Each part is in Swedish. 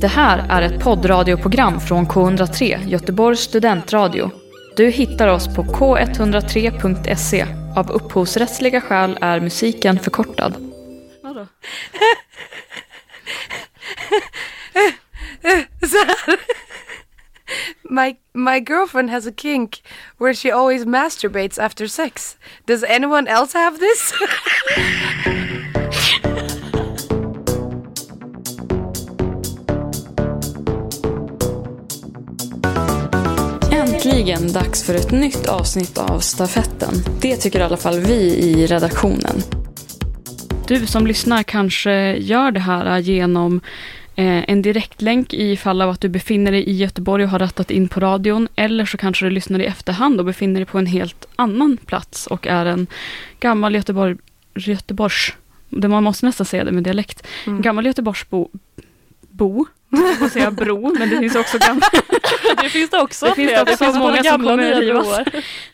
Det här är ett poddradioprogram från K103, Göteborgs studentradio. Du hittar oss på k103.se. Av upphovsrättsliga skäl är musiken förkortad. Vadå? Så här. My, my girlfriend has a kink where she always masturbates after sex. Does anyone else have this? Äntligen dags för ett nytt avsnitt av Stafetten. Det tycker i alla fall vi i redaktionen. Du som lyssnar kanske gör det här genom eh, en direktlänk i fall av att du befinner dig i Göteborg och har rattat in på radion. Eller så kanske du lyssnar i efterhand och befinner dig på en helt annan plats och är en gammal Göteborg, Göteborgs... Man måste nästan säga det med dialekt. En gammal Göteborgsbo... Bo? Jag säga bro, men det finns också gamla... Det finns det också. Det finns det också både många som gamla och kommer rivas. broar.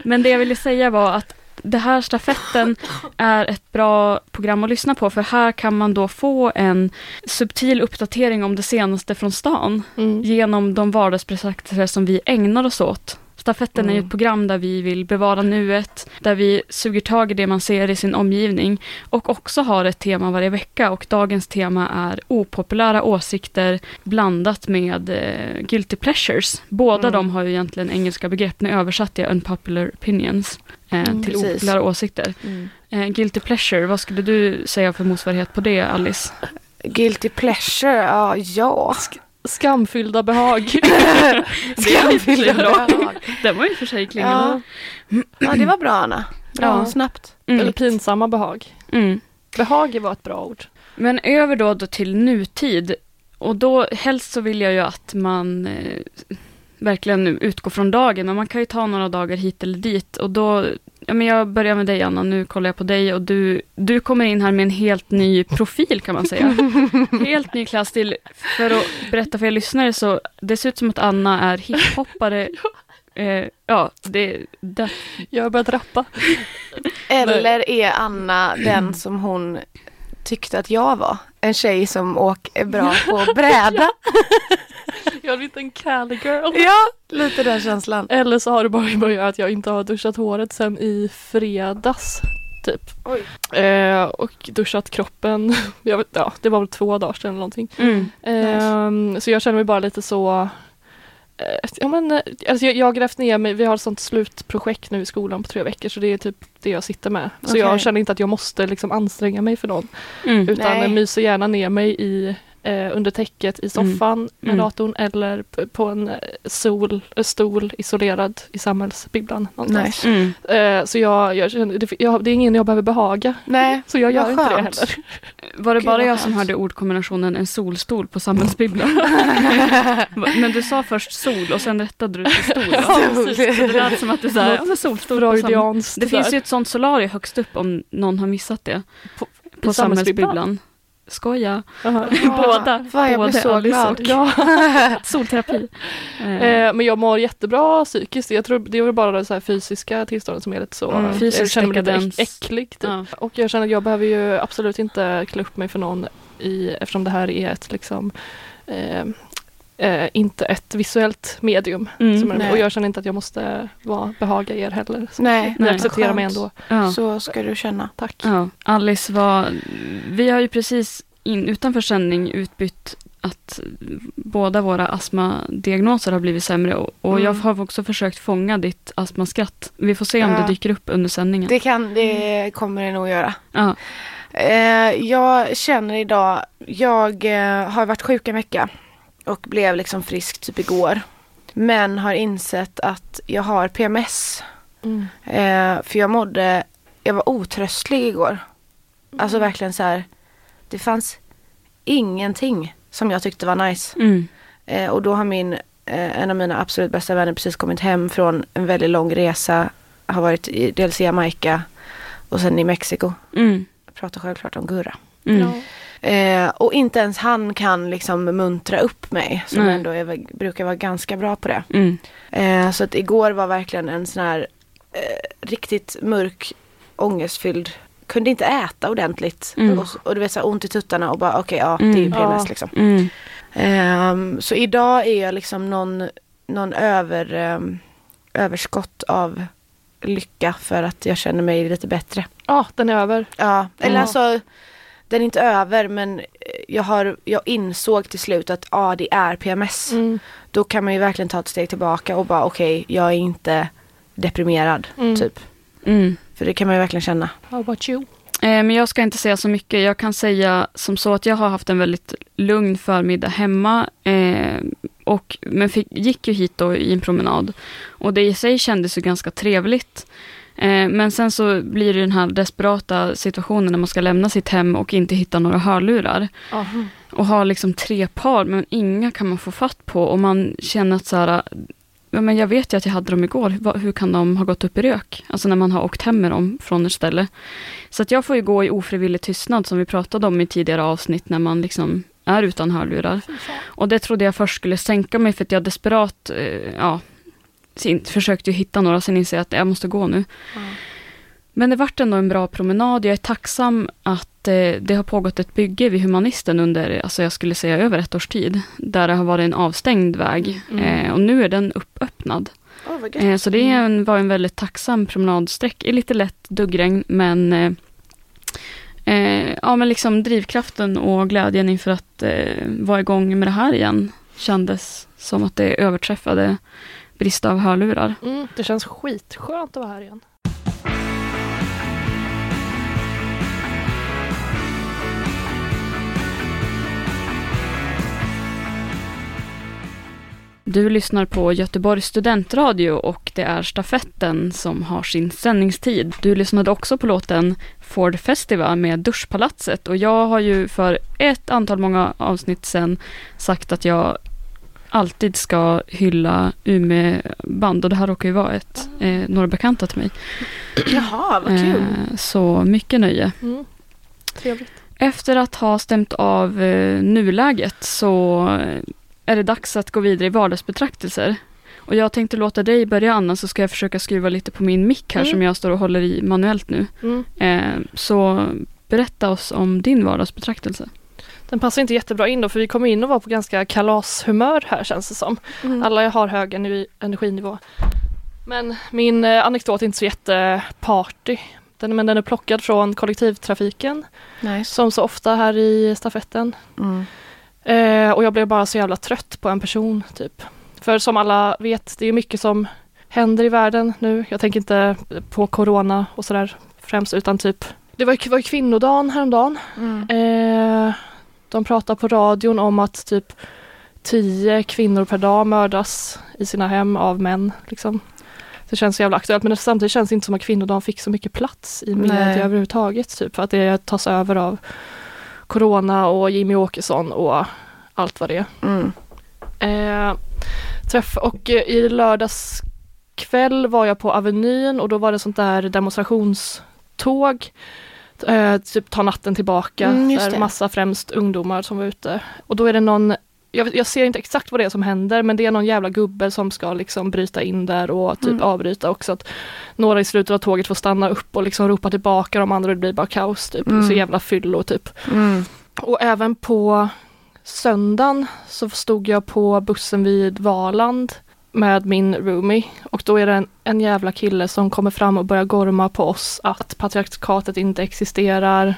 Men det jag ville säga var att det här stafetten är ett bra program att lyssna på för här kan man då få en subtil uppdatering om det senaste från stan Mm. genom de vardagsbetraktare som vi ägnar oss åt. Stafetten är ju ett program där vi vill bevara nuet, där vi suger tag i det man ser i sin omgivning och också har ett tema varje vecka och dagens tema är opopulära åsikter blandat med eh, guilty pleasures. Båda Mm. de har ju egentligen engelska begrepp, nu översatte jag unpopular opinions eh, Mm, till precis. opopulära åsikter. Eh, guilty pleasure, vad skulle du säga för motsvarighet på det Alice? Guilty pleasure, ja. ja. Skamfyllda behag. Skamfyllda behag. Den var ju för sig klingande. Ja. ja, det var bra Anna. Bra, Ja. snabbt. Mm. Eller pinsamma behag. Mm. Behag var ett bra ord. Men över då, då till nutid. Och då helst så vill jag ju att man eh, verkligen utgår från dagen. Och man kan ju ta några dagar hit eller dit. Och då, ja men jag börjar med dig Anna, nu kollar jag på dig. Och du, du kommer in här med en helt ny profil kan man säga. helt ny klasstil. För att berätta för er lyssnare så, det ser ut som att Anna är hiphoppare. Eh, ja, det, det, Jag har börjat rappa. Eller är Anna den som hon tyckte att jag var? En tjej som åk, är bra på bräda. Jag blivit en Cali girl. Ja, lite den känslan. Eller så har det bara att göra att jag inte har duschat håret sen i fredags. Typ. Eh, och duschat kroppen. Vet, ja, det var väl två dagar sedan eller någonting. mm, Ehm, Så jag känner mig bara lite så eh, Ja, men, eh, alltså jag, har grävt ner mig, vi har ett sånt slutprojekt nu i skolan på tre veckor så det är typ det jag sitter med. Så Okej. jag känner inte att jag måste liksom anstränga mig för någon. mm, Utan Nej. jag myser gärna ner mig i, eh, under täcket i soffan med Mm. datorn eller på en eh, sol, eh, stol isolerad i samhällsbibblan någonstans. Mm. Eh, så jag, jag det, jag, det är ingen jag behöver behaga. Nej, Så jag gör inte det heller. Var det bara jag som hörde ordkombinationen en solstol på samhällsbibblan? men du sa först sol och sen rättade du till stol. precis. Så det lät som att du sa ja, solstol. Freudianskt Det finns ju ett sånt solarie högst upp om någon har missat det. På- På samhällsbibblan. Skoja. Aha. Båda. Fan, jag Både blir så glad. Ja. Solterapi. Eh, Eh, men jag mår jättebra psykiskt. Jag tror det är bara det så fysiska tillståndet som är lite så. Mm. jag känner mig lite äcklig. Typ. ja. Och jag känner att jag behöver ju absolut inte klä upp mig för någon i, eftersom det här är ett liksom eh, eh, inte ett visuellt medium. Mm. som är, och jag känner inte att jag måste vara, behaga er heller. Så Nej, Nej. accepterar mig ändå. Ja. Så ska du känna. Tack. Ja, Alice var, vi har ju precis in, utanför sändning utbytt att båda våra astmadiagnoser har blivit sämre och, och Mm. jag har också försökt fånga ditt astmaskratt. Vi får se om Ja. det dyker upp under sändningen. Det, kan, det kommer det nog göra. Ja. Eh, jag känner idag, jag eh, har varit sjuk en vecka och blev liksom frisk typ igår. Men har insett att jag har PMS. Mm. Eh, för jag mådde, jag var otröstlig igår. Alltså verkligen så här, det fanns ingenting som jag tyckte var nice. Mm. Eh, och då har min, eh, en av mina absolut bästa vänner precis kommit hem från en väldigt lång resa. Har varit i, dels i Jamaica och sen i Mexiko. Mm. Jag pratar självklart om Gurra. Mm. Eh, och inte ens han kan liksom muntra upp mig. Som Nej. ändå är, brukar vara ganska bra på det. Mm. Eh, så att igår var verkligen en sån här eh, riktigt mörk ångestfylld kunde inte äta ordentligt. Mm. Och, och du vet så här, ont i tuttarna och bara okej ja det är ju Mm. PMS Ja. liksom. Mm. Ehm, så idag är jag liksom någon, någon över, ehm, överskott av lycka för att jag känner mig lite bättre. Ja, den är över. Ja, eller Ja. alltså den är inte över men jag, har, jag insåg till slut att ja det är PMS. Mm. Då kan man ju verkligen ta ett steg tillbaka och bara okej jag är inte deprimerad Mm. typ. Mm. För det kan man ju verkligen känna. How about you? Eh, Men jag ska inte säga så mycket. Jag kan säga som så att jag har haft en väldigt lugn förmiddag hemma. Eh, och, men fick, gick ju hit då i en promenad. Och det i sig kändes ju ganska trevligt. Eh, men sen så blir det den här desperata situationen när man ska lämna sitt hem och inte hitta några hörlurar. Ja. Och ha liksom tre par, men inga kan man få fatt på. Och man känner att så här, men jag vet ju att jag hade dem igår. Hur kan de ha gått upp i rök? Alltså när man har åkt hem med dem från ett ställe. Så att jag får ju gå i ofrivillig tystnad som vi pratade om i tidigare avsnitt när man liksom är utan hörlurar. Och det trodde jag först skulle sänka mig för att jag desperat, eh, ja, sin, försökte ju hitta några, sen inser jag att jag måste gå nu. Men det vart ändå en bra promenad. Jag är tacksam att eh, det har pågått ett bygge vid Humanisten under, alltså jag skulle säga över ett års tid, där det har varit en avstängd väg. Mm. Eh, och nu är den uppöppnad. Oh. Eh, så det är en, var en väldigt tacksam promenadsträck. I lite lätt duggregn, men eh, eh, ja, men liksom drivkraften och glädjen inför att eh, vara igång med det här igen kändes som att det överträffade brist av hörlurar. Mm, det känns skitskönt att vara här igen. Du lyssnar på Göteborgs studentradio och det är Stafetten som har sin sändningstid. Du lyssnade också på låten Ford Festival med Duschpalatset och jag har ju för ett antal många avsnitt sen sagt att jag alltid ska hylla Umeå-band och det här råkar ju vara ett, eh, några bekanta till mig. Jaha, vad kul. Eh, så mycket nöje. Mm. Trevligt. Efter att ha stämt av eh, nuläget så eh, är det dags att gå vidare i vardagsbetraktelser. Och jag tänkte låta dig börja Anna så ska jag försöka skruva lite på min mick här Mm. som jag står och håller i manuellt nu. Mm. Eh, så berätta oss om din vardagsbetraktelse. Den passar inte jättebra in då för vi kommer in och var på ganska kalashumör här känns det som. Mm. Alla har hög energi, energinivå. Men min eh, anekdot är inte så jätteparty. Den, men den är plockad från kollektivtrafiken Nice. som så ofta här i stafetten. Mm. Eh, och jag blev bara så jävla trött på en person typ. För som alla vet, det är mycket som händer i världen nu. Jag tänker inte på corona och sådär främst utan typ det var var kvinnodagen häromdagen. Mm. Eh, de pratar på radion om att typ tio kvinnor per dag mördas i sina hem av män. Liksom. Det känns så jävla aktuellt men samtidigt känns det inte som att kvinnodagen fick så mycket plats i media Nej. överhuvudtaget. Typ, för att det tas över av Corona och Jimmy Åkesson och allt vad det är. Mm. Eh, träff och eh, i lördags kväll var jag på Avenyn och då var det sånt där demonstrationståg. Eh, typ ta natten tillbaka. Mm, där massa främst ungdomar som var ute. Och då är det någon jag, jag ser inte exakt vad det är som händer men det är någon jävla gubbe som ska liksom bryta in där och typ Mm. avbryta också. Att några i slutet av tåget får stanna upp och liksom ropa tillbaka de andra och det blir bara kaos. Typ. Mm. Så jävla fyllo typ. Mm. Och även på söndagen så stod jag på bussen vid Valand med min roomie och då är det en, en jävla kille som kommer fram och börjar gorma på oss att patriarkatet inte existerar.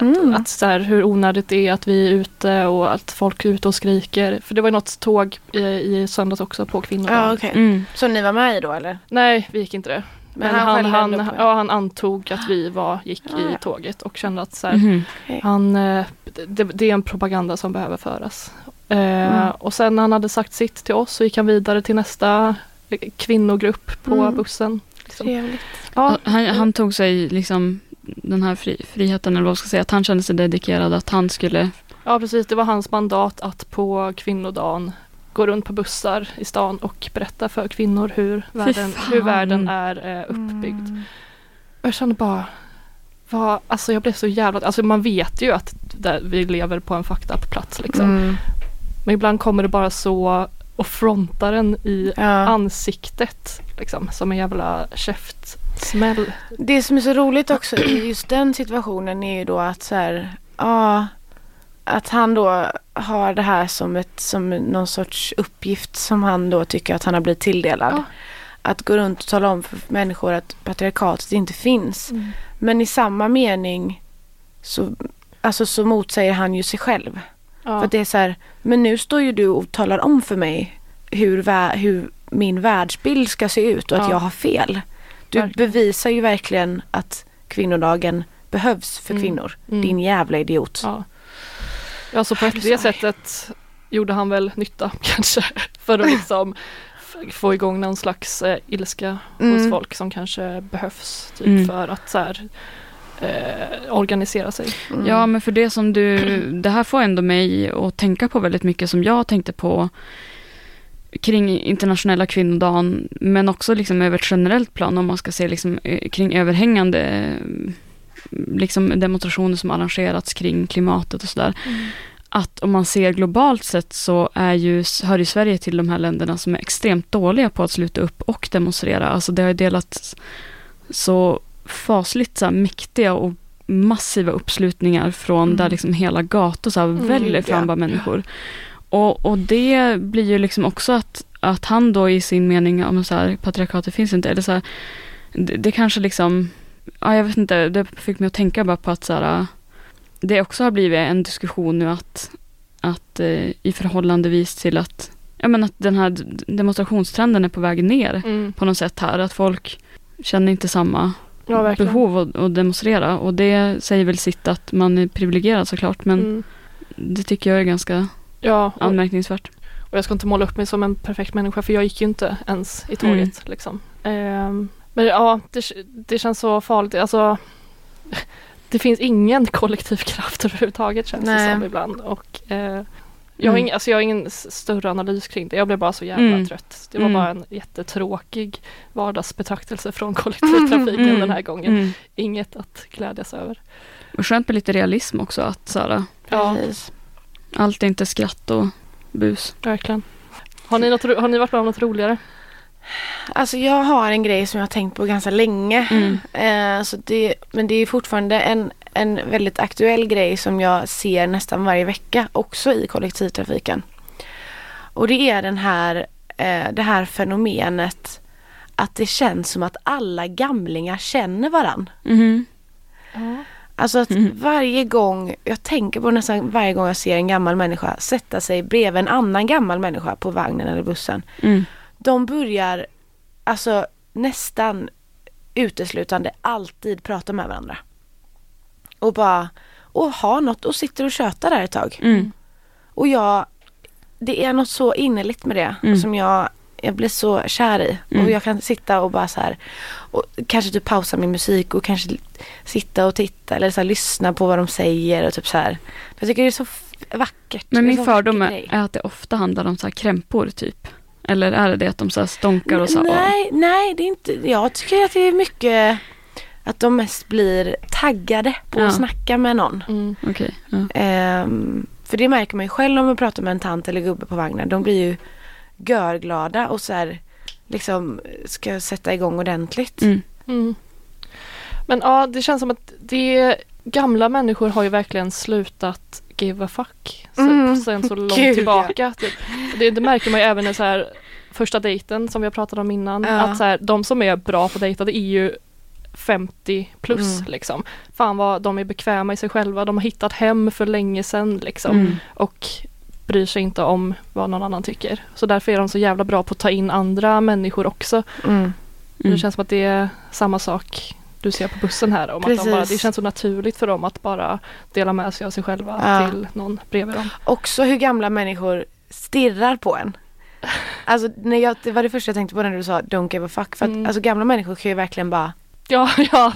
Mm. Att så här, hur onödigt det är att vi är ute och att folk är ute och skriker. För det var ju något tåg i, i söndags också på kvinnodagen. Ja, okej. Mm. Så ni var med i då eller? Nej, vi gick inte det. Men, han, skällde han, på er. ja, han antog att vi var, gick ja. i tåget och kände att så här, Mhm. Han, eh, det, det är en propaganda som behöver föras. Eh, Mm. Och sen när han hade sagt sitt till oss så gick han vidare till nästa eh, kvinnogrupp på Mm. bussen. Liksom. Trevligt. Ja, Han, han tog sig liksom den här fri, friheten, eller vad man ska säga, att han kände sig dedikerad, att han skulle... ja, precis. Det var hans mandat att på kvinnodagen gå runt på bussar i stan och berätta för kvinnor hur världen, fan. hur världen är eh, uppbyggd. Mm. Jag kände bara, vad, alltså jag blev så jävla, alltså man vet ju att vi lever på en fucked up plats liksom. Mm. Men ibland kommer det bara så och frontar en i Ja. ansiktet liksom, som en jävla käft. Smäll. Det som är så roligt också i just den situationen är ju då att så här, ja, att han då har det här som, ett, som någon sorts uppgift som han då tycker att han har blivit tilldelad. Ja. Att gå runt och tala om för människor att patriarkatet inte finns. Mm. Men i samma mening så, alltså så motsäger han ju sig själv. Ja. För att det är så här, men nu står ju du och talar om för mig hur, vä- hur min världsbild ska se ut och att Ja. jag har fel. Du Verkligen. bevisar ju verkligen att kvinnodagen behövs för Mm. kvinnor. Mm. Din jävla idiot. Ja. ja, så på ett, det sättet gjorde han väl nytta kanske. För att liksom få igång någon slags eh, ilska hos Mm. folk som kanske behövs typ, Mm. för att så här, eh, organisera sig. Mm. Ja, men för det som du, det här får ändå mig att tänka på väldigt mycket som jag tänkte på kring internationella kvinnodagen, men också liksom över ett generellt plan om man ska se liksom eh, kring överhängande liksom demonstrationer som arrangerats kring klimatet och sådär. Att om man ser globalt sett så är ju, hör ju Sverige till de här länderna som är extremt dåliga på att sluta upp och demonstrera. Alltså det har ju delats så fasligt så här, mäktiga och massiva uppslutningar från Mm. där liksom hela gator så här Mm, väller gud, fram bara människor. Och, och det blir ju liksom också att, att han då i sin mening, om så här, patriarkatet finns inte, eller så här, det, det kanske liksom, ja jag vet inte, det fick mig att tänka bara på att så här, det också har blivit en diskussion nu att, att eh, i förhållandevis till att, ja men att den här demonstrationstrenden är på väg ner Mm. på något sätt här, att folk känner inte samma Ja, behov att, att demonstrera och det säger väl sitt att man är privilegierad såklart men Mm. det tycker jag är ganska Ja, och, anmärkningsvärt. och jag ska inte måla upp mig som en perfekt människa för jag gick ju inte ens i tåget. Liksom. Ehm, men ja, det, det känns så farligt. Alltså, det finns ingen kollektiv kraft överhuvudtaget känns det Nej. som ibland. Och, eh, jag, har Mm. ing, alltså, jag har ingen större analys kring det. Jag blev bara så jävla Mm. trött. Det var Mm. bara en jättetråkig vardagsbetraktelse från kollektivtrafiken Mm. den här gången. Mm. Inget att glädjas över. Och skönt med lite realism också att så här, Ja, allt är inte skratt och bus. verkligen. Har ni, något, har ni varit med om något roligare? Alltså jag har en grej som jag har tänkt på ganska länge. Mm. Eh, så det, men det är fortfarande en, en väldigt aktuell grej som jag ser nästan varje vecka också i kollektivtrafiken. Och det är den här, eh, det här fenomenet att det känns som att alla gamlingar känner varann. Mhm. Ja. Alltså att Mm. varje gång, jag tänker på nästan varje gång jag ser en gammal människa sätta sig bredvid en annan gammal människa på vagnen eller bussen. De börjar alltså nästan uteslutande alltid prata med varandra. Och bara, och ha något och sitter och tjötar där ett tag. Mm. Och jag, det är något så innerligt med det Mm. som jag, jag blir så kär i. Mm. Och jag kan sitta och bara så här, och kanske typ pausa min musik och kanske sitta och titta eller så här, lyssna på vad de säger och typ så här. Jag tycker det är så vackert. Men min fördom är att det ofta handlar om så här krämpor typ. Eller är det det att de så här stånkar och så nej, nej, det är inte, jag tycker att det är mycket att de mest blir taggade på Ja. att snacka med någon. Mm. "Åh, okej. ja. Ehm, för det märker man ju själv om man pratar med en tant eller gubbe på vagnen. De blir ju görglada och så här liksom ska sätta igång ordentligt. Mm. Mm. Men ja, det känns som att det gamla människor har ju verkligen slutat give a fuck sen, Mm. sen så långt Gud, tillbaka. Typ. Det, det märker man ju även i så här första dejten som vi har pratat om innan. Ja. Att så här, de som är bra på att dejta det är ju 50 plus Mm. liksom. Fan vad de är bekväma i sig själva. De har hittat hem för länge sedan liksom. Mm. Och bryr sig inte om vad någon annan tycker. Så därför är de så jävla bra på att ta in andra människor också. Mm. Det Mm. känns som att det är samma sak du ser på bussen här. Om att de bara, det känns så naturligt för dem att bara dela med sig av sig själva Ja. till någon bredvid dem. Också hur gamla människor stirrar på en. Alltså när jag, det var det första jag tänkte på när du sa don't give a fuck. För att Mm. alltså, gamla människor kan ju verkligen bara Ja, ja.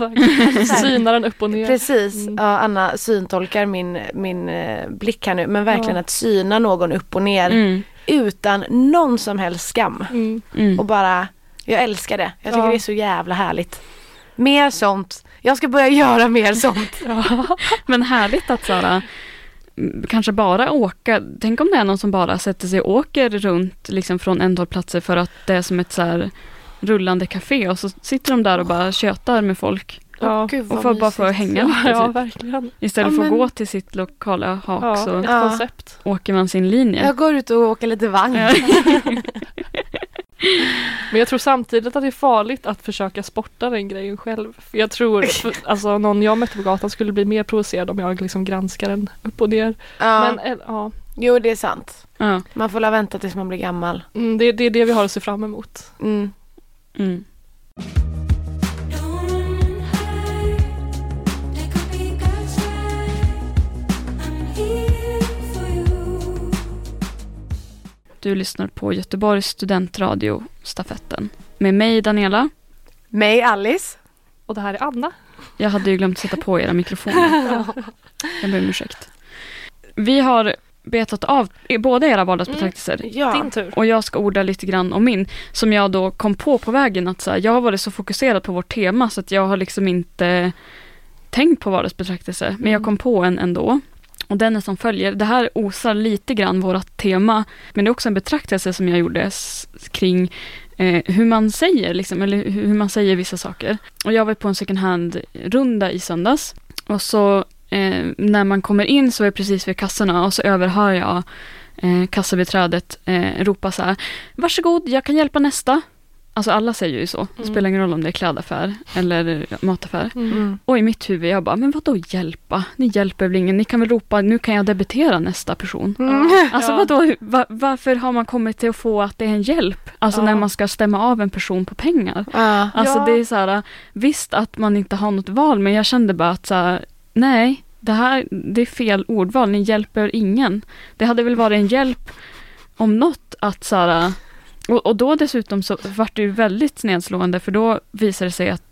Synar den upp och ner. Precis, Mm. ja, Anna syntolkar min, min eh, blick här nu. Men verkligen Ja. att syna någon upp och ner Mm. utan någon som helst skam. Mm. Mm. Och bara, jag älskar det. Jag tycker Ja. det är så jävla härligt. Mer sånt. Jag ska börja göra mer sånt. Ja. Men härligt att Sara kanske bara åka, tänk om det är någon som bara sätter sig och åker runt liksom från en hållplatser för att det är som ett så här rullande café och så sitter de där och bara tjötar med folk. Ja. Gud, Och får bara mysigt. få hänga Ja, lite. ja verkligen. Istället Ja, för att men- gå till sitt lokala hak Ja, så ett Ja. åker man sin linje. Jag går ut och åker lite vagn. Men jag tror samtidigt att det är farligt att försöka sporta den grejen själv. För jag tror, för, alltså någon jag mötte på gatan skulle bli mer provocerad om jag liksom granskar den upp och ner. Ja. Men eh, ja, Jo, det är sant. Ja. Man får la vänta tills man blir gammal. mm, det, det är det vi har att se fram emot. Mm. Mm. Du lyssnar på Göteborgs studentradio Stafetten. Med mig Daniela. Mig, Alice. Och det här är Anna. Jag hade ju glömt sätta på era mikrofoner. Jag ber om ursäkt. Vi har betat av båda era vardagsbetraktelser. Ja. Din tur. Och jag ska orda lite grann om min, som jag då kom på på vägen att så här, jag har varit så fokuserad på vårt tema så att jag har liksom inte tänkt på vardagsbetraktelse, men jag kom på en ändå. Och den är som följer, det här osar lite grann vårt tema, men det är också en betraktelse som jag gjorde kring eh, hur man säger, liksom, eller hur man säger vissa saker. Och jag var på en second hand-runda i söndags. Och så eh, när man kommer in så är jag precis vid kassorna och så överhör jag eh, kassabiträdet eh, ropa så här, varsågod, jag kan hjälpa nästa. Alltså alla säger ju så, det Mm. spelar ingen roll om det är klädaffär eller mataffär. Mm. Mm. Och i mitt huvud, jag bara, men vadå hjälpa? Ni hjälper väl ingen? Ni kan väl ropa, nu kan jag debitera nästa person. Mm. Alltså Ja. vadå, va, varför har man kommit till att få att det är en hjälp? Alltså Ja. när man ska stämma av en person på pengar. Ja. Alltså Ja. det är så här, visst att man inte har något val, men jag kände bara att så här, nej, det här, det är fel ordval, ni hjälper ingen. Det hade väl varit en hjälp om något att så här, och, och då dessutom så vart det ju väldigt nedslående, för då visade det sig att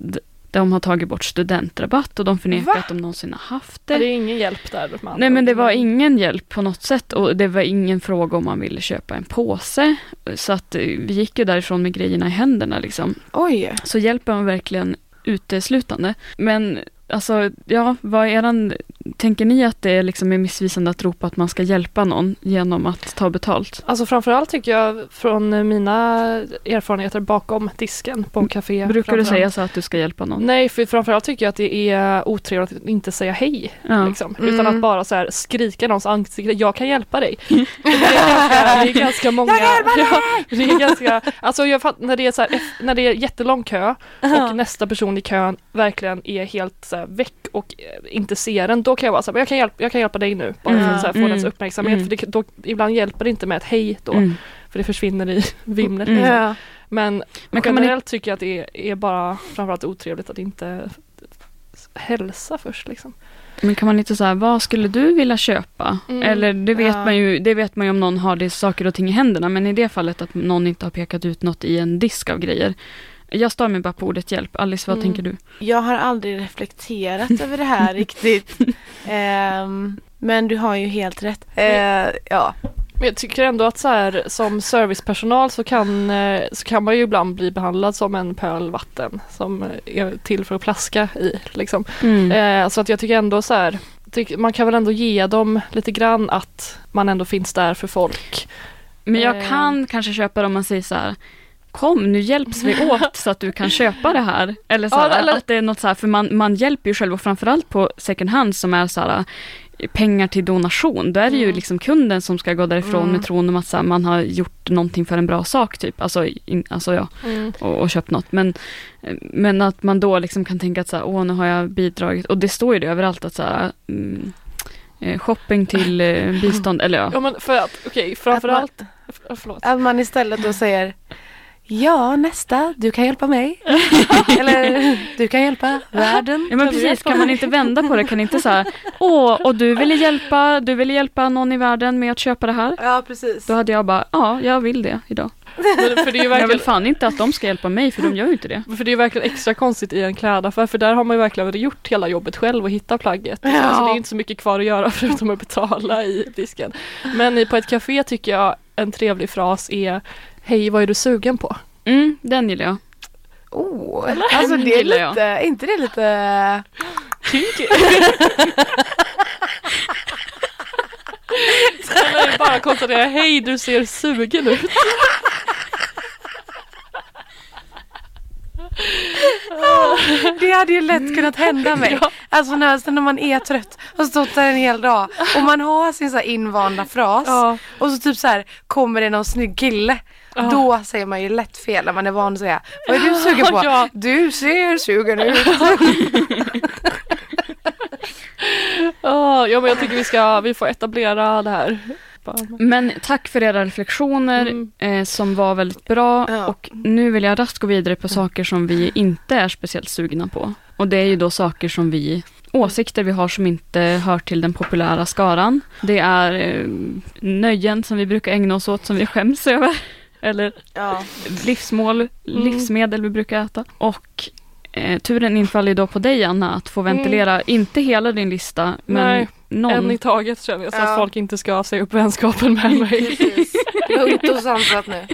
de har tagit bort studentrabatt och de förnekar Va? att de någonsin har haft Det det. är ingen hjälp där. Nej men det var ingen hjälp på något sätt och det var ingen fråga om man ville köpa en påse. Så att eh, vi gick ju därifrån med grejerna i händerna liksom. Oj. Så hjälpen var verkligen uteslutande. Men alltså, ja, vad är eran, tänker ni att det är liksom är missvisande att ropa att man ska hjälpa någon genom att ta betalt? Alltså framförallt tycker jag från mina erfarenheter bakom disken på café. Brukar du säga så att du ska hjälpa någon? Nej, för framförallt tycker jag att det är otrevligt att inte säga hej. Ja. Liksom, Mm. Utan att bara så här skrika någons ansikte, jag kan hjälpa dig. det, är ganska, det är ganska många. Jag kan hjälpa Ja, det är ganska, alltså jag fatt, när, det är så här, när det är jättelång kö och nästa person i kön verkligen är helt så här, väck och eh, inte ser den, då kan jag vara så här, "Men jag kan, hjälpa, jag kan hjälpa dig nu. Bara för Mm. att så här, få Mm. dens uppmärksamhet. Mm. För det, då, ibland hjälper det inte med ett hej då, Mm. för det försvinner i vimlet. Mm. Men, Men kan man generellt tycker jag att det är, är bara framförallt otrevligt att inte hälsa först liksom. Men kan man inte säga, vad skulle du vilja köpa? Mm. Eller det vet, Ja. man ju, det vet man ju om någon har det saker och ting i händerna, men i det fallet att någon inte har pekat ut något i en disk av grejer. Jag stör mig bara på ordet hjälp. Alice, vad Mm. tänker du? Jag har aldrig reflekterat över det här riktigt. Ehm, men du har ju helt rätt. Eh, ja. Men jag tycker ändå att så här, som servicepersonal så kan, eh, så kan man ju ibland bli behandlad som en pöl vatten som eh, är till för att plaska i. Liksom. Mm. Så att jag tycker ändå så här, tyck, man kan väl ändå ge dem lite grann att man ändå finns där för folk. Men jag kan kanske köpa det om man säger så här, kom nu hjälps vi åt så att du kan köpa det här. Eller så här, Ja, eller- att det är något så här, för man, man hjälper ju själv och framförallt på second hand som är så här pengar till donation, då är det ju Mm. liksom kunden som ska gå därifrån Mm. med tron om att så här, man har gjort någonting för en bra sak typ, alltså, in, alltså ja, och, och köpt något. Men, men att man då liksom kan tänka att så här, åh nu har jag bidragit, och det står ju det överallt att så här, mm, eh, shopping till eh, bistånd, eller ja. Ja men för att, okej, framförallt, f- förlåt. Att man istället då säger Ja, nästa, du kan hjälpa mig. Eller du kan hjälpa världen. Ja men precis, kan man inte vända på det? Kan inte säga åh, och du ville hjälpa, du ville hjälpa någon i världen med att köpa det här? Ja, precis. Då hade jag bara, ja, jag vill det idag. Men för det är ju Jag vill verkligen, fan inte att de ska hjälpa mig, för de gör ju inte det. för det är verkligen extra konstigt i en klädaffär för där har man ju verkligen gjort hela jobbet själv och hittat plagget. Ja. Alltså det är inte så mycket kvar att göra förutom att betala i disken. Men på ett café tycker jag en trevlig fras är Hej vad är du sugen på? Mm, den gillar jag. Oh, alltså det är jag. lite, är inte det lite... Kinky! Eller bara konstatera Hej du ser sugen ut. det hade ju lätt kunnat hända mig. Ja. Alltså när, när man är trött och stått där en hel dag och man har sin så här invanda fras Ja. och så typ så här kommer det någon snygg kille. Ja. Då säger man ju lätt fel när man är van att säga Vad är du sugen på? Ja. Du ser sugen ut. Ja, ja, men jag tycker vi ska, vi får etablera det här. Men tack för era reflektioner Mm. eh, som var väldigt bra. Ja. Och nu vill jag raskt gå vidare på saker som vi inte är speciellt sugna på. Och det är ju då saker som vi, åsikter vi har som inte hör till den populära skaran. Det är eh, nöjen som vi brukar ägna oss åt som vi skäms över. Eller Ja. livsmål, livsmedel vi brukar äta. Och eh, turen infaller ju då på dig Anna att få ventilera, inte hela din lista, men Nej, någon. En i taget känner jag så Ja. att folk inte ska säga upp vänskapen med mig. Precis. Lugnt och sansat nu.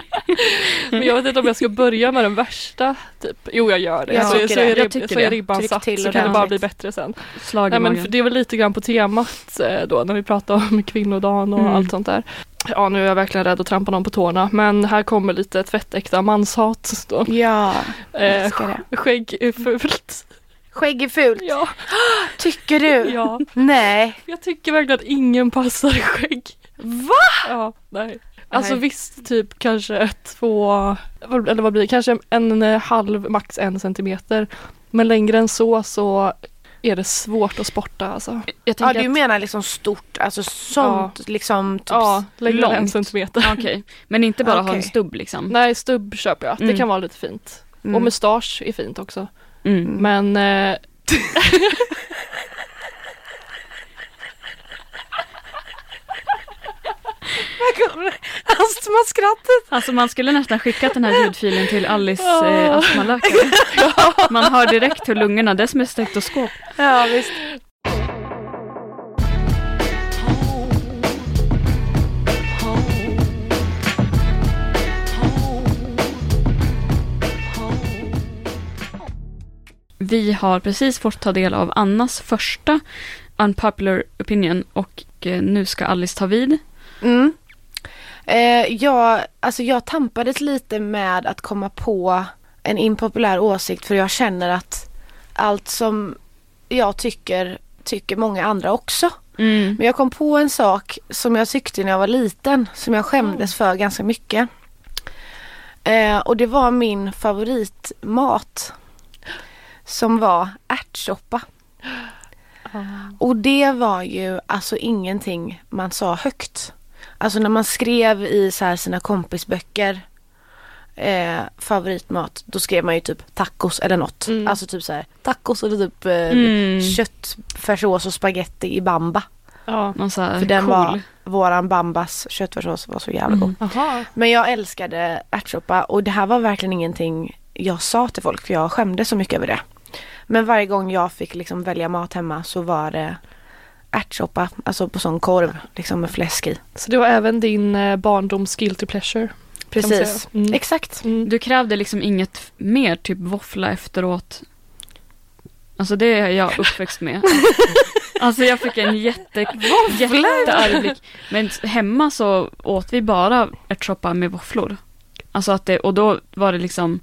Men jag vet inte om jag ska börja med den värsta. Typ. Jo, jag gör det. Jag så, tycker så, det. är, Jag rib- tycker så är det. ribban Tryck satt till så kan det bara bli bättre sen. slag Nej, men för det är väl lite grann på temat eh, då när vi pratar om kvinnodagen och Mm. allt sånt där. Ja, nu är jag verkligen rädd att trampa någon på tårna, men här kommer lite tvättäkta manshat. Då. Ja, Eh, älskar det. skägg är fult. Skägg är fult. Ja, Tycker du? ja, Nej. jag tycker verkligen att ingen passar skägg. Va? Ja, nej. Alltså Nej. visst, typ kanske två, eller vad blir det, kanske en eh, halv, max en centimeter. Men längre än så så är det svårt att sporta alltså. Jag Ja, du att, menar liksom stort, alltså sånt liksom. Typ Ja, längre än en långt. centimeter. Okej, men inte bara ha en stubb liksom. Nej, stubb köper jag. Det Mm. kan vara lite fint. Mm. Och mustasch är fint också. Mm. Men eh, Astmaskrattet. Alltså man skulle nästan skickat den här ljudfilen till Alice eh, Ja. astmaläkare. Man hör direkt hur lungorna, det är som ett stektoskop. Ja visst. Vi har precis fått ta del av Annas första unpopular opinion och eh, nu ska Alice ta vid. Mm. Eh, jag, alltså jag tampades lite med att komma på en impopulär åsikt för jag känner att allt som jag tycker, tycker många andra också. Mm. Men jag kom på en sak som jag tyckte när jag var liten som jag skämdes för ganska mycket. Eh, och det var min favoritmat. Som var ärtsoppa. Och det var ju alltså ingenting man sa högt. Alltså när man skrev i så här sina kompisböcker eh, favoritmat, då skrev man ju typ tacos eller något. Mm. Alltså typ så här tacos eller typ eh, Mm. köttfärssås och spaghetti i bamba. ja. Någon så här För den cool. var, våran bambas köttfärssås var så jävla god. Mm. Men jag älskade ärtsoppa och det här var verkligen ingenting jag sa till folk för jag skämdes så mycket över det. Men varje gång jag fick liksom välja mat hemma så var det ärtsoppa, alltså på sån korv liksom med fläsk i. Så det var även din eh, barndoms guilty pleasure. Precis. Mm. exakt. Mm. Du krävde liksom inget mer, typ våffla efteråt. Alltså det är jag uppväxt med. Alltså jag fick en jätte, jättearg blick. Men hemma så åt vi bara ärtsoppa med våfflor. Alltså att det, och då var det liksom,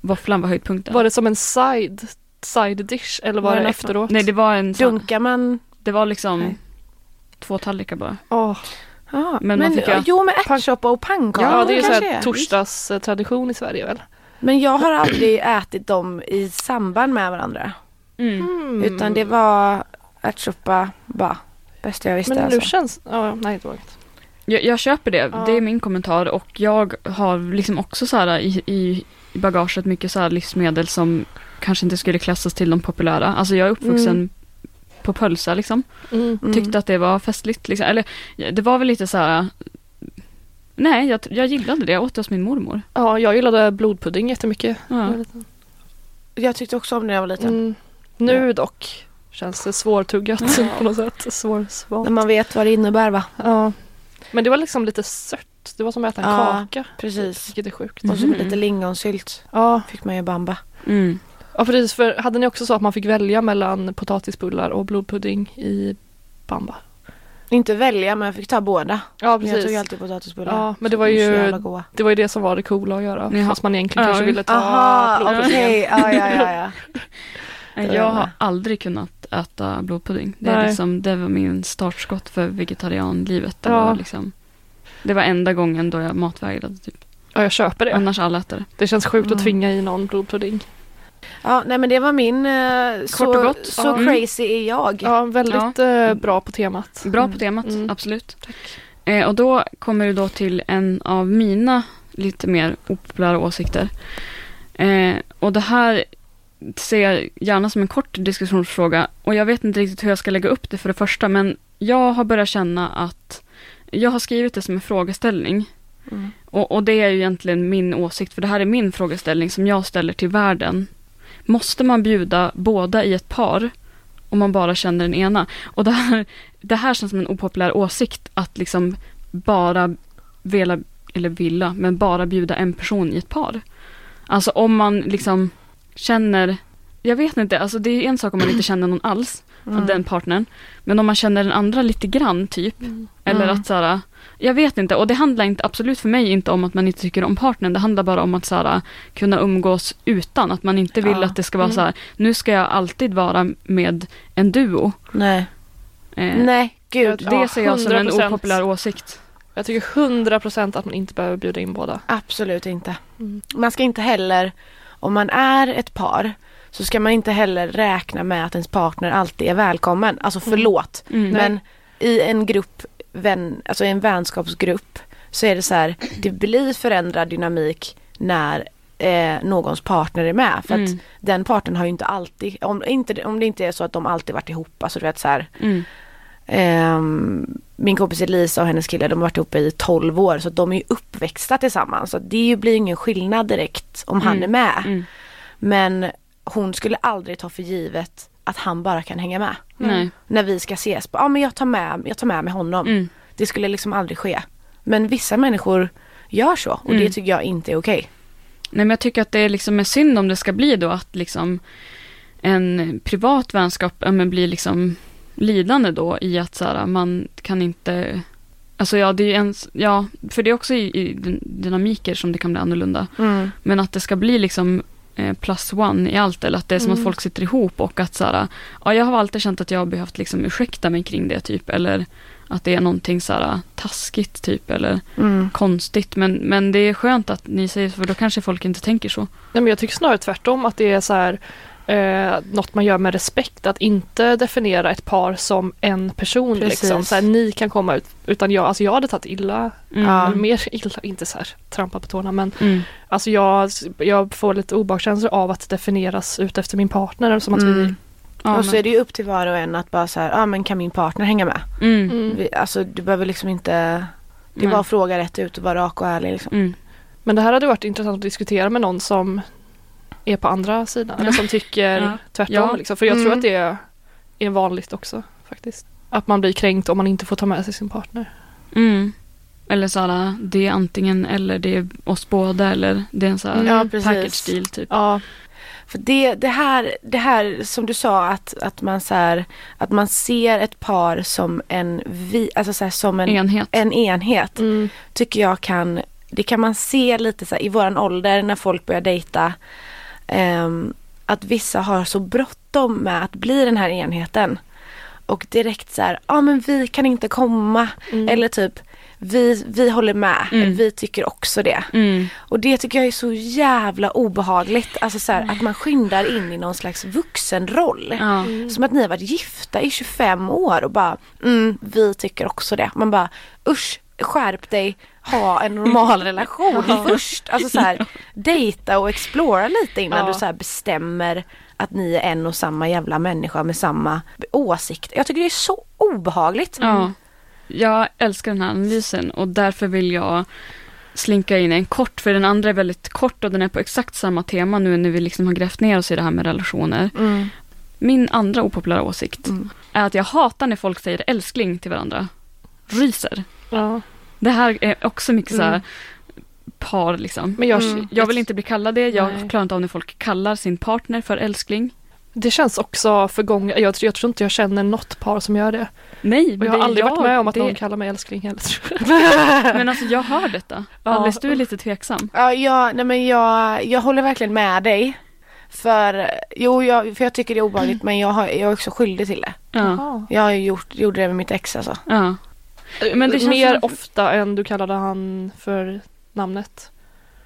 våfflan var höjdpunkten. Var det som en side, side dish eller var Var det efteråt? Nej det var en Dunkar man? Det var liksom Nej. två tallrikar bara. Åh, Ja, Men man fick ju- jo med ärtsoppa och pannkakor ja, det är ju så här torsdagstradition i Sverige väl? Men jag har aldrig ätit dem i samband med varandra. Mm. Utan det var ärtsoppa bara. Bästa jag visste Men nu alltså. känns, ja, nej det var inget. Jag, jag köper det, Ja. det är min kommentar och jag har liksom också så här i, i, i bagaget mycket så här livsmedel som kanske inte skulle klassas till de populära. Alltså jag är uppvuxen Mm. På pölsa liksom. Mm. Tyckte att det var festligt liksom. Eller ja, det var väl lite så här. Nej, jag, jag gillade det. Jag åt det hos min mormor. Ja, jag gillade blodpudding jättemycket. Ja. jag tyckte också om det när jag var liten. Mm. Nu dock känns det svårtuggat Ja. på något sätt. Svårsvalt. När man vet vad det innebär va? Ja. Men det var liksom lite sött. Det var som att äta en Ja. kaka. Precis. Vilket är sjukt. Mm. Och så lite lingonsylt Ja. fick man ju bamba. Mm. Ja, precis. För hade ni också så att man fick välja mellan potatisbullar och blodpudding i bamba? Inte välja men jag fick ta båda. Ja, Men jag tog precis. alltid potatisbullar. Ja, men det var ju-. Det var ju det som var det coola att göra. Jaha. Fast man egentligen Ja, kanske ja. ville ta Aha, blodpuddingen. okej. Ja, ja, ja, ja. Jag har aldrig kunnat äta blodpudding. Det, är liksom, det var min startskott för vegetarianlivet. Det, ja. var liksom, det var enda gången då jag matvägrade. Typ. Ja, jag köper det. Annars alla äter det. Det känns sjukt mm. att tvinga i någon blodpudding. Ja, nej men det var min, Kort så, och gott. så ja. crazy är jag. Ja, väldigt ja. Uh, bra på temat. Bra på mm. temat, mm. absolut. Eh, och då kommer du då till en av mina lite mer opopulära åsikter. Eh, och det här ser jag gärna som en kort diskussionsfråga. Och jag vet inte riktigt hur jag ska lägga upp det för det första, men jag har börjat känna att jag har skrivit det som en frågeställning. Mm. Och, och, det är ju egentligen min åsikt, för det här är min frågeställning som jag ställer till världen. Måste man bjuda båda i ett par om man bara känner den ena? Och det här, det här känns som en opopulär åsikt, att liksom bara vela, eller vilja, men bara bjuda en person i ett par. Alltså om man liksom känner, jag vet inte, alltså det är en sak om man inte känner någon alls mm. den partnern. Men om man känner den andra lite grann typ. Mm. Eller mm. att såhär, jag vet inte och det handlar inte, absolut för mig inte om att man inte tycker om partnern. Det handlar bara om att såhär, kunna umgås utan. Att man inte vill ja. att det ska vara mm. så här, nu ska jag alltid vara med en duo. Nej. Eh, Nej, gud. Det ja, ser jag som en opopulär åsikt. Jag tycker 100% att man inte behöver bjuda in båda. Absolut inte. Mm. Man ska inte heller, om man är ett par, så ska man inte heller räkna med att ens partner alltid är välkommen. Alltså mm. förlåt. Mm. Men i en grupp, vän, alltså i en vänskapsgrupp så är det så här, det blir förändrad dynamik när eh, någons partner är med. För mm. att den partnern har ju inte alltid, om, inte, om det inte är så att de alltid varit ihop, alltså du vet så här, mm. eh, min kompis Elisa och hennes kille de har varit ihop i 12 år så de är ju uppväxta tillsammans. Så det blir ingen skillnad direkt om han mm. är med. Mm. Men hon skulle aldrig ta för givet att han bara kan hänga med. Mm. När vi ska ses. Ja men jag tar med, jag tar med mig honom. Mm. Det skulle liksom aldrig ske. Men vissa människor gör så och det mm. tycker jag inte är okej. Okay. Nej men jag tycker att det är liksom är synd om det ska bli då att liksom en privat vänskap ja, men blir liksom lidande då i att så här, man kan inte Alltså ja, det är en, ja, för det är också i, i dynamiker som det kan bli annorlunda. Mm. Men att det ska bli liksom plus one i allt eller att det är som mm. att folk sitter ihop och att så här, ja jag har alltid känt att jag har behövt liksom ursäkta mig kring det typ eller att det är någonting så här taskigt typ eller mm. konstigt men, men det är skönt att ni säger så för då kanske folk inte tänker så. Nej men jag tycker snarare tvärtom att det är så här eh, något man gör med respekt, att inte definiera ett par som en person. Liksom. Så här, ni kan komma ut, utan jag, alltså jag hade tagit illa, mm. mer illa, inte så här trampa på tårna men mm. alltså jag, jag får lite obehagskänslor av att definieras ut efter min partner. Som att mm. vi Ja, och så är det ju upp till var och en att bara så här, ja ah, men kan min partner hänga med? Mm. mm. Vi, alltså du behöver liksom inte, det är bara att fråga rätt ut och vara rak och ärlig liksom. Mm. Men det här hade varit intressant att diskutera med någon som är på andra sidan. Eller som tycker ja. tvärtom. Ja. Liksom. För jag mm. tror att det är vanligt också faktiskt. Att man blir kränkt om man inte får ta med sig sin partner. Mm. Eller såhär, det är antingen eller det är oss båda eller det är en sån här ja, package deal typ. Ja. För det, det, här, det här som du sa att, att, man så här, att man ser ett par som en, vi, alltså så här, som en enhet, en enhet mm. tycker jag kan, det kan man se lite så här, i våran ålder när folk börjar dejta att vissa har så bråttom med att bli den här enheten. Och direkt så här, ja ah, men vi kan inte komma. Mm. Eller typ, vi, vi håller med, mm. vi tycker också det. Mm. Och det tycker jag är så jävla obehagligt. Alltså så här, att man skyndar in i någon slags vuxenroll. Mm. Som att ni har varit gifta i 25 år och bara, mm, vi tycker också det. Man bara, usch, skärp dig, ha en normal relation först. Alltså så här, dejta och explora lite innan ja. du så här bestämmer att ni är en och samma jävla människa med samma åsikt. Jag tycker det är så obehagligt. Ja. Jag älskar den här analysen och därför vill jag slinka in en kort, för den andra är väldigt kort och den är på exakt samma tema nu när vi liksom har grävt ner oss i det här med relationer. Mm. Min andra opopulära åsikt mm. är att jag hatar när folk säger älskling till varandra. Ryser. Ja. Det här är också mycket så här mm. par liksom. Men jag, mm. jag vill inte bli kallad det. Jag Nej. klarar inte av när folk kallar sin partner för älskling. Det känns också för gång, jag, jag tror inte jag känner något par som gör det. Nej, men jag har aldrig jag, varit med om att det... någon kallar mig älskling heller. men alltså jag hör detta. Ja. Alice, du är lite tveksam. Ja, jag, nej men jag, jag håller verkligen med dig. För, jo, jag, för jag tycker det är obehagligt men jag, har, jag är också skyldig till det. Ja. Jag har gjort, gjorde det med mitt ex alltså. ja. Men det känns Mer som- ofta än du kallade han för namnet.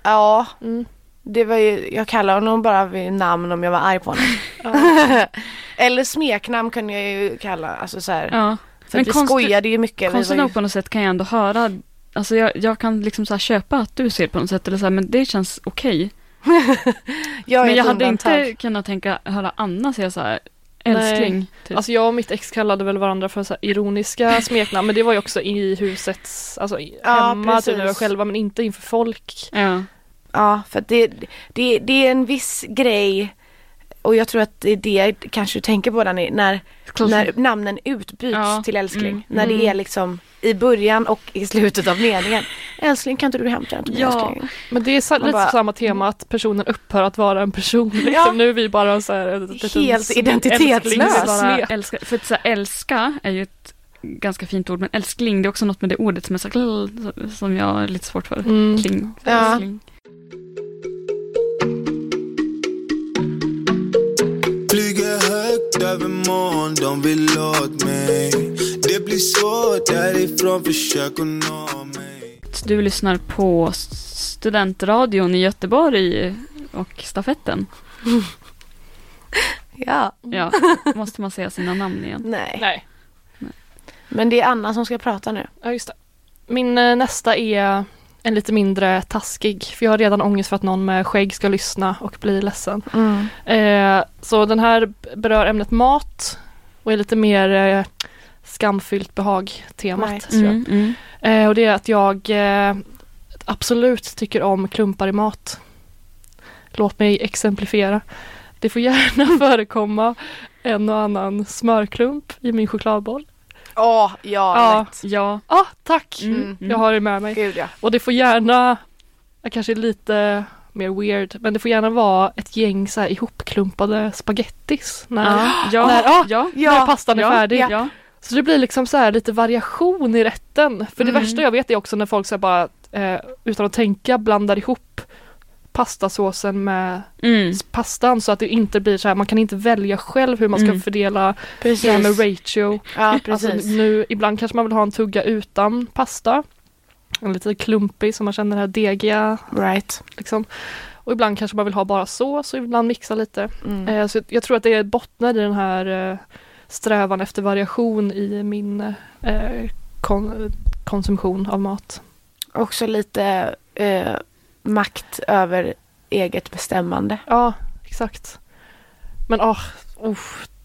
Ja, Mm. det var ju, jag kallade honom bara vid namn om jag var arg på honom. Ja. Eller smeknamn kunde jag ju kalla, alltså så här. Ja. För Men vi konstigt- skojade ju mycket. Konstigt var ju- nog på något sätt kan jag ändå höra, alltså jag, jag kan liksom så köpa att du ser på något sätt, eller så här, men det känns okej. jag är Men jag hade inte kunnat tänka, höra Anna säga så här, älskling. Typ. Alltså jag och mitt ex kallade väl varandra för så här ironiska smeknamn men det var ju också i husets, alltså i- Ja, hemma typ när vi var själva men inte inför folk. ja. Ja, för det, det, det är en viss grej och jag tror att det är det kanske du tänker på Danny, när, när namnen utbyts Ja, till älskling. mm, när det mm. är liksom i början och i slutet av meningen. Älskling kan inte du hämta den till mig Ja. älskling? Men det är Man lite bara- samma tema att personen upphör att vara en person. Liksom. Ja. Nu är vi bara så här, ett Helt identitetslös. bara älska, för att så här, älska är ju ett ganska fint ord, men älskling det är också något med det ordet som är så som jag har lite svårt för. Mm. Kling, Ja. älskling. Flyger högt över moln, de vill åt mig svårt därifrån, försök att nå mig Du lyssnar på studentradion i Göteborg och stafetten. Ja, Ja, måste man säga sina namn igen. nej. Nej, Men det är Anna som ska prata nu. ja just det. Min eh, nästa är en lite mindre taskig för jag har redan ångest för att någon med skägg ska lyssna och bli ledsen. Mm. Eh, så den här berör ämnet mat och är lite mer eh, skamfyllt behag-temat. Mm, mm. Eh, och det är att jag eh, absolut tycker om klumpar i mat. Låt mig exemplifiera. Det får gärna förekomma en och annan smörklump i min chokladboll. Åh, ja, Ja. lätt. Ja. Ah, tack! Mm, Mm. mm. Jag har det med mig. Gud ja. Och det får gärna, jag kanske är lite mer weird, men det får gärna vara ett gäng så här ihopklumpade spagettis. När, Ja, ja, När- ah, ja, när pastan är ja, färdig. Så det blir liksom så här lite variation i rätten. För det Mm. värsta jag vet är också när folk så bara eh, utan att tänka blandar ihop pastasåsen med Mm. pastan så att det inte blir så här, man kan inte välja själv hur man ska Mm. fördela Precis. det här med ratio. Ja, precis. Alltså nu, ibland kanske man vill ha en tugga utan pasta. En lite klumpig så man känner det här degiga right. liksom. Och ibland kanske man vill ha bara sås och ibland mixa lite. Mm. Eh, så jag tror att det bottnar i den här eh, strävan efter variation i min eh, kon- konsumtion av mat. Också lite eh, makt över eget bestämmande. Ja, exakt. Men ah, oh,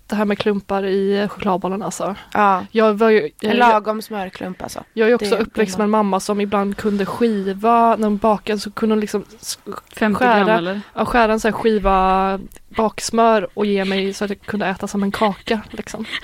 det här med klumpar i chokladbollen alltså. Ja. Jag var ju, En jag, lagom smörklump alltså. jag är också det- uppväxt med en mamma som ibland kunde skiva, när hon bakade så kunde hon liksom sk- 50 Skära. gram eller? ja, skära en sån här skiva baksmör och ge mig så att jag kunde äta som en kaka. Liksom.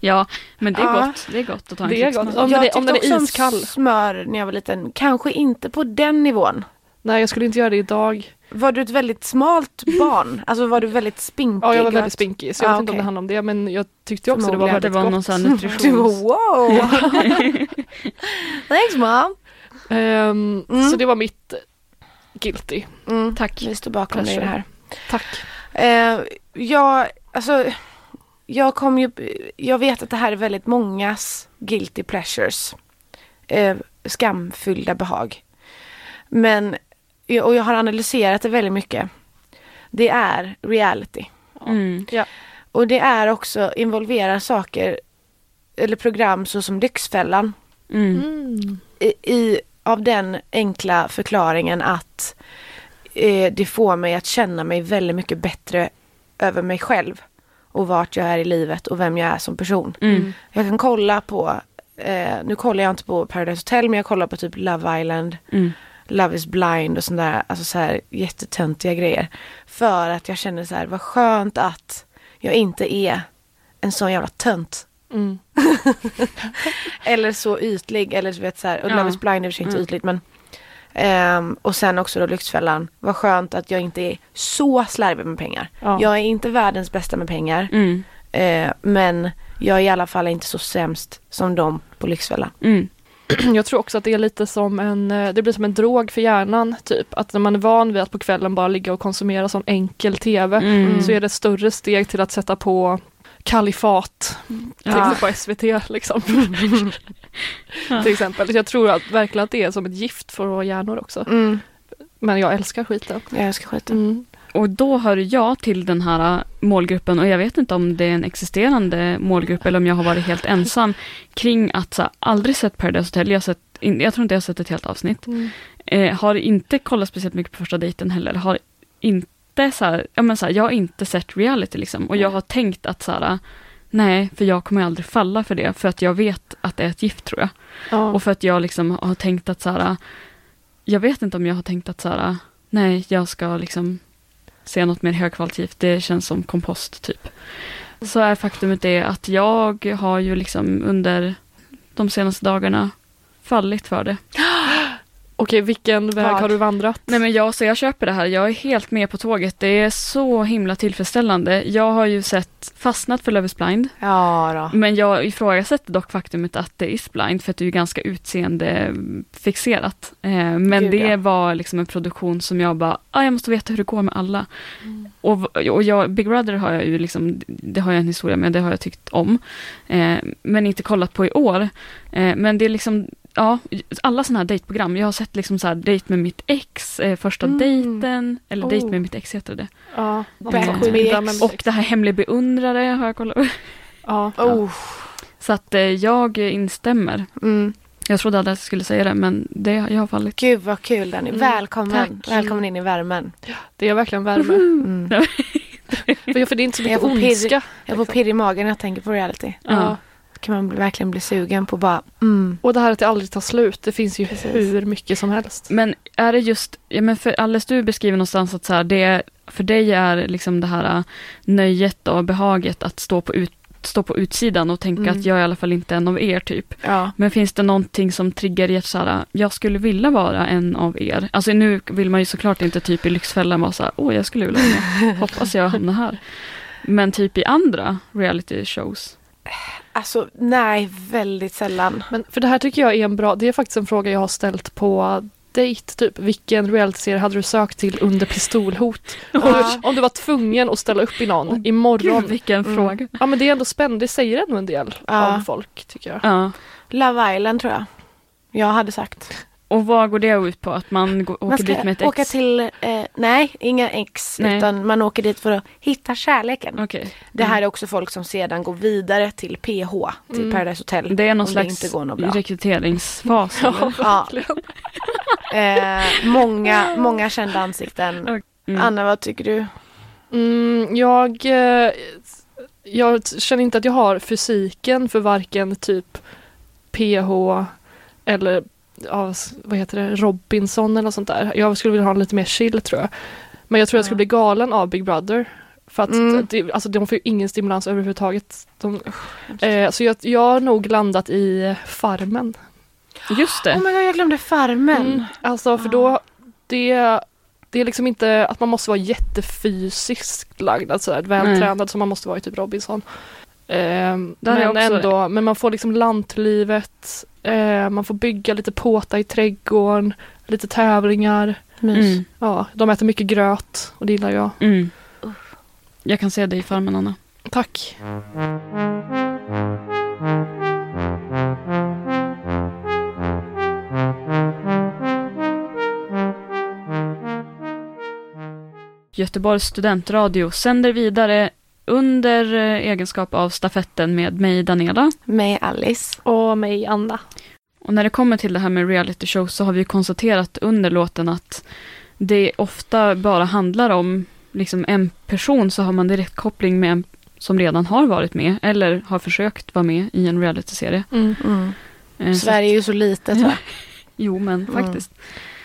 Ja, men det är Ja. gott. Det är gott att ta en Det är gott. Om jag är- om den är iskall. om smör när jag var liten. Kanske inte på den nivån. Nej, jag skulle inte göra det idag. Var du ett väldigt smalt barn? Alltså var du väldigt spinkig? Ja, jag var väldigt spinkig så jag Ah, vet inte om okej. det handlar om det men jag tyckte också det var väldigt Det var gott. någon sån här Du nutritions... wow! Thanks mom! Ehm, Mm. Så det var mitt guilty. Mm. Tack. Vi står bakom dig i det här. Tack. Eh, jag, alltså, jag kom ju, jag vet att det här är väldigt mångas guilty pleasures. Eh, skamfyllda behag. Men, och jag har analyserat det väldigt mycket. Det är reality. Mm. Och det är också, involverar saker, eller program såsom Lyxfällan. Mm. Mm. I, i, av den enkla förklaringen att eh, det får mig att känna mig väldigt mycket bättre över mig själv. Och vart jag är i livet och vem jag är som person. Mm. Jag kan kolla på, eh, nu kollar jag inte på Paradise Hotel men jag kollar på typ Love Island, Mm. Love is blind och sådana där, alltså så här jättetöntiga grejer. För att jag känner så här, vad skönt att jag inte är en sån jävla tönt. Mm. Eller så ytlig, eller du vet så här, och Ja. Love is blind är för inte Mm. ytligt men ehm, och sen också då Lyxfällan, vad skönt att jag inte är så slarvig med pengar. Ja. Jag är inte världens bästa med pengar, Mm. eh, men jag är i alla fall inte så sämst som de på Lyxfällan. Mm. jag tror också att det är lite som en, eh, det blir som en drog för hjärnan typ. Att när man är van vid att på kvällen bara ligga och konsumera sån enkel tv Mm. så är det ett större steg till att sätta på Kalifat Ja. till på SVT liksom. Ja. till exempel. Jag tror att, verkligen att det är som ett gift för våra hjärnor också. Mm. Men jag älskar skiten. Jag älskar skiten. Och då hör jag till den här målgruppen och jag vet inte om det är en existerande målgrupp eller om jag har varit helt ensam kring att så aldrig sett Paradise Hotel. Jag, sett, jag tror inte jag har sett ett helt avsnitt. Mm. Eh, har inte kollat speciellt mycket på första dejten heller. Har inte så här, ja men så här, jag har inte sett reality liksom. Och jag har tänkt att så här, nej, för jag kommer aldrig falla för det. För att jag vet att det är ett gift tror jag. Ja. Och för att jag liksom har tänkt att så här, jag vet inte om jag har tänkt att så här, nej, jag ska liksom se något mer högkvalitativt. Det känns som kompost typ. Så är faktumet det att jag har ju liksom under de senaste dagarna fallit för det. Okej, vilken väg har du vandrat? Nej men jag, så jag köper det här. Jag är helt med på tåget. Det är så himla tillfredsställande. Jag har ju sett fastnat för Love is blind. Ja då. Men jag ifrågasätter dock faktumet att det är blind för att det är ju ganska utseendefixerat. Eh, men Gud, det ja. var liksom en produktion som jag bara, ah, jag måste veta hur det går med alla. Och, och jag, Big Brother har jag ju liksom, det har jag en historia med, det har jag tyckt om. Eh, men inte kollat på i år. Eh, men det är liksom, ja, alla sådana här dejtprogram. Jag har sett liksom så här dejt med mitt ex, eh, första Mm. dejten, eller Oh. dejt med mitt ex heter det. Ja, Back with Och det här hemlig beundrare har jag kollat Ja. Oh. Så att eh, jag instämmer. Mm. Jag trodde aldrig att jag skulle säga det, men det, jag har fallit. Gud vad kul Danny. Mm, Välkommen. tack. Välkommen in i värmen. Det är verkligen värme. Mm. för, för det är inte så Jag mycket pirr- ondska. Jag får pirr i magen när jag tänker på reality. Ja. Kan man verkligen bli sugen på bara mm. Och det här att det aldrig tar slut. Det finns ju Precis. hur mycket som helst. Men är det just, ja men för Alice du beskriver någonstans att så här, det är, för dig är liksom det här äh, nöjet och behaget att stå på, ut, stå på utsidan och tänka Mm. att jag är i alla fall inte en av er typ. Ja. Men finns det någonting som triggar i att så här, jag skulle vilja vara en av er? Alltså nu vill man ju såklart inte typ i Lyxfällan vara så här, åh jag skulle vilja vara med, hoppas jag hamnar här. Men typ i andra reality shows. Alltså nej, väldigt sällan. Men för det här tycker jag är en bra, det är faktiskt en fråga jag har ställt på dejt typ. Vilken realityserie hade du sökt till under pistolhot? Om, Ja. du, om du var tvungen att ställa upp i någon Åh, imorgon. Gud vilken Mm. fråga. Ja men det är ändå spännande, det säger ändå en del Ja. av folk tycker jag. Ja. Love Island tror jag. Jag hade sagt. Och vad går det ut på? Att man går, åker Man ska dit med ett ex? åka till, eh, nej, inga ex. Nej. Utan man åker dit för att hitta kärleken. Okej. Det här är också folk som sedan går vidare till PH, till Mm. Paradise Hotel. Det är någon slags inte går något bra. rekryteringsfas. Ja. Eh, många, många kända ansikten. Mm. Anna, vad tycker du? Mm, jag, eh, jag känner inte att jag har fysiken för varken typ PH eller s- vad heter det, Robinson eller något sånt där. Jag skulle vilja ha en lite mer chill tror jag. Men jag tror jag skulle bli galen av Big Brother. För att Mm. det, alltså, de får ju ingen stimulans överhuvudtaget. De, eh, så jag, jag har nog landat i Farmen. Just det. Oh my god, jag glömde Farmen. Mm, alltså för då, det, det är liksom inte att man måste vara jättefysiskt lagd, alltså vältränad som man måste vara i typ Robinson. Ehm, men också- ändå, men man får liksom lantlivet, eh, man får bygga lite påtar i trädgården, lite tävlingar. Mm. Ja, de äter mycket gröt och det gillar jag. Mm. Jag kan se dig i Farmen, Anna. Tack. Göteborgs studentradio sänder vidare under eh, egenskap av stafetten med mig, Daniela. Med Alice. Och mig, Anna. Och när det kommer till det här med reality show så har vi ju konstaterat under låten att det ofta bara handlar om liksom en person så har man direkt koppling med en som redan har varit med eller har försökt vara med i en realityserie. Mm. Mm. Eh, så- Sverige är ju så litet va? Jo, men Mm. faktiskt.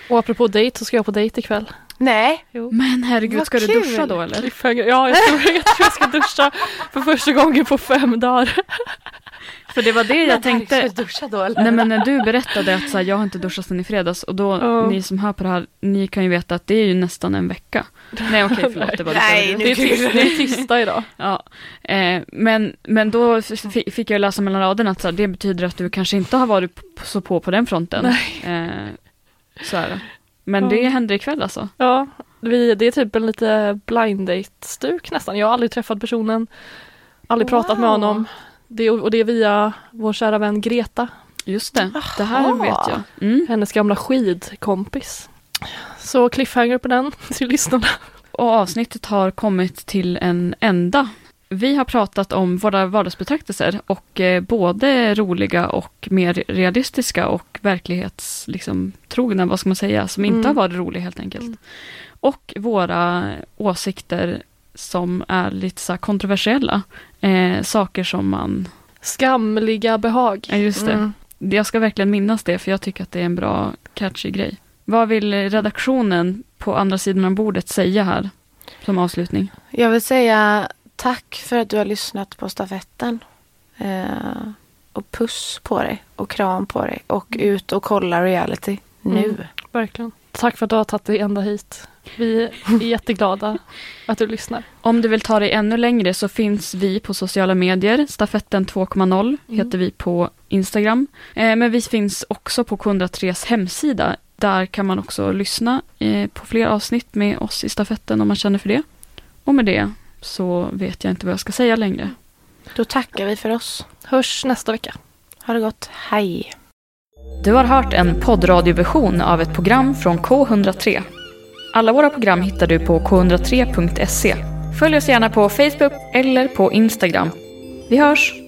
Och apropå dejt så ska jag på dejt ikväll. Nej, Jo. Men herregud, Vad ska du kul. duscha då eller? Cliffhanger. Ja, jag tror, jag tror jag ska duscha för första gången på fem dagar. För det var det jag tänkte. Ska du duscha då eller? Nej men när du berättade att så här, jag har inte duschat sedan i fredags och då, Ja. ni som hör på det här, ni kan ju veta att det är ju nästan en vecka. Nej okej, förlåt, det var Nej. Det är, tis- det är tisdag idag. Ja, eh, men, men då fick jag läsa mellan raderna att så här, det betyder att du kanske inte har varit så på på den fronten. Eh, så är det. Men Ja. det händer ikväll alltså. Ja, vi, det är typ en lite blind date-stuk nästan. Jag har aldrig träffat personen, aldrig pratat med Wow. honom. Det, och det är via vår kära vän Greta, Just det, det här Aha. vet jag. Mm. hennes gamla skidkompis. Så cliffhanger på den till lyssnarna. Och avsnittet har kommit till en ända. Vi har pratat om våra vardagsbetraktelser och eh, både roliga och mer realistiska och verklighets, liksom, trogna, vad ska man säga, som inte Mm. har varit roliga helt enkelt. Mm. Och våra åsikter som är lite så kontroversiella. Eh, saker som man, Skamliga behag. ja just det. Mm. Jag ska verkligen minnas det för jag tycker att det är en bra catchy grej. Vad vill redaktionen på andra sidan av bordet säga här som avslutning? Jag vill säga tack för att du har lyssnat på stafetten. Eh, och puss på dig och kram på dig och ut och kolla reality nu. Mm. Verkligen. Tack för att du har tagit dig ända hit. Vi är jätteglada att du lyssnar. Om du vill ta dig ännu längre så finns vi på sociala medier. Stafetten 2.0 Mm. heter vi på Instagram. Eh, men vi finns också på K103s hemsida. Där kan man också lyssna eh, på fler avsnitt med oss i stafetten om man känner för det. Och med det så vet jag inte vad jag ska säga längre. Då tackar vi för oss. Hörs nästa vecka. Ha det gott. Hej. Du har hört en poddradioversion av ett program från K103. Alla våra program hittar du på k103.se. Följ oss gärna på Facebook eller på Instagram. Vi hörs!